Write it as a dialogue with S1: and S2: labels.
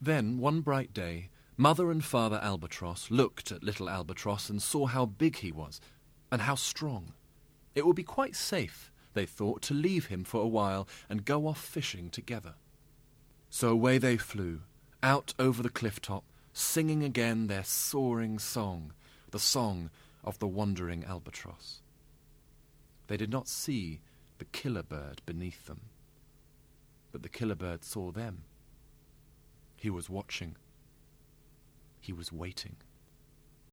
S1: Then, one bright day, Mother and Father Albatross looked at little Albatross and saw how big he was and how strong. It would be quite safe, they thought, to leave him for a while and go off fishing together. So away they flew, out over the cliff top, singing again their soaring song, the song of the wandering albatross. They did not see the killer bird beneath them, but the killer bird saw them. He was watching. He was waiting.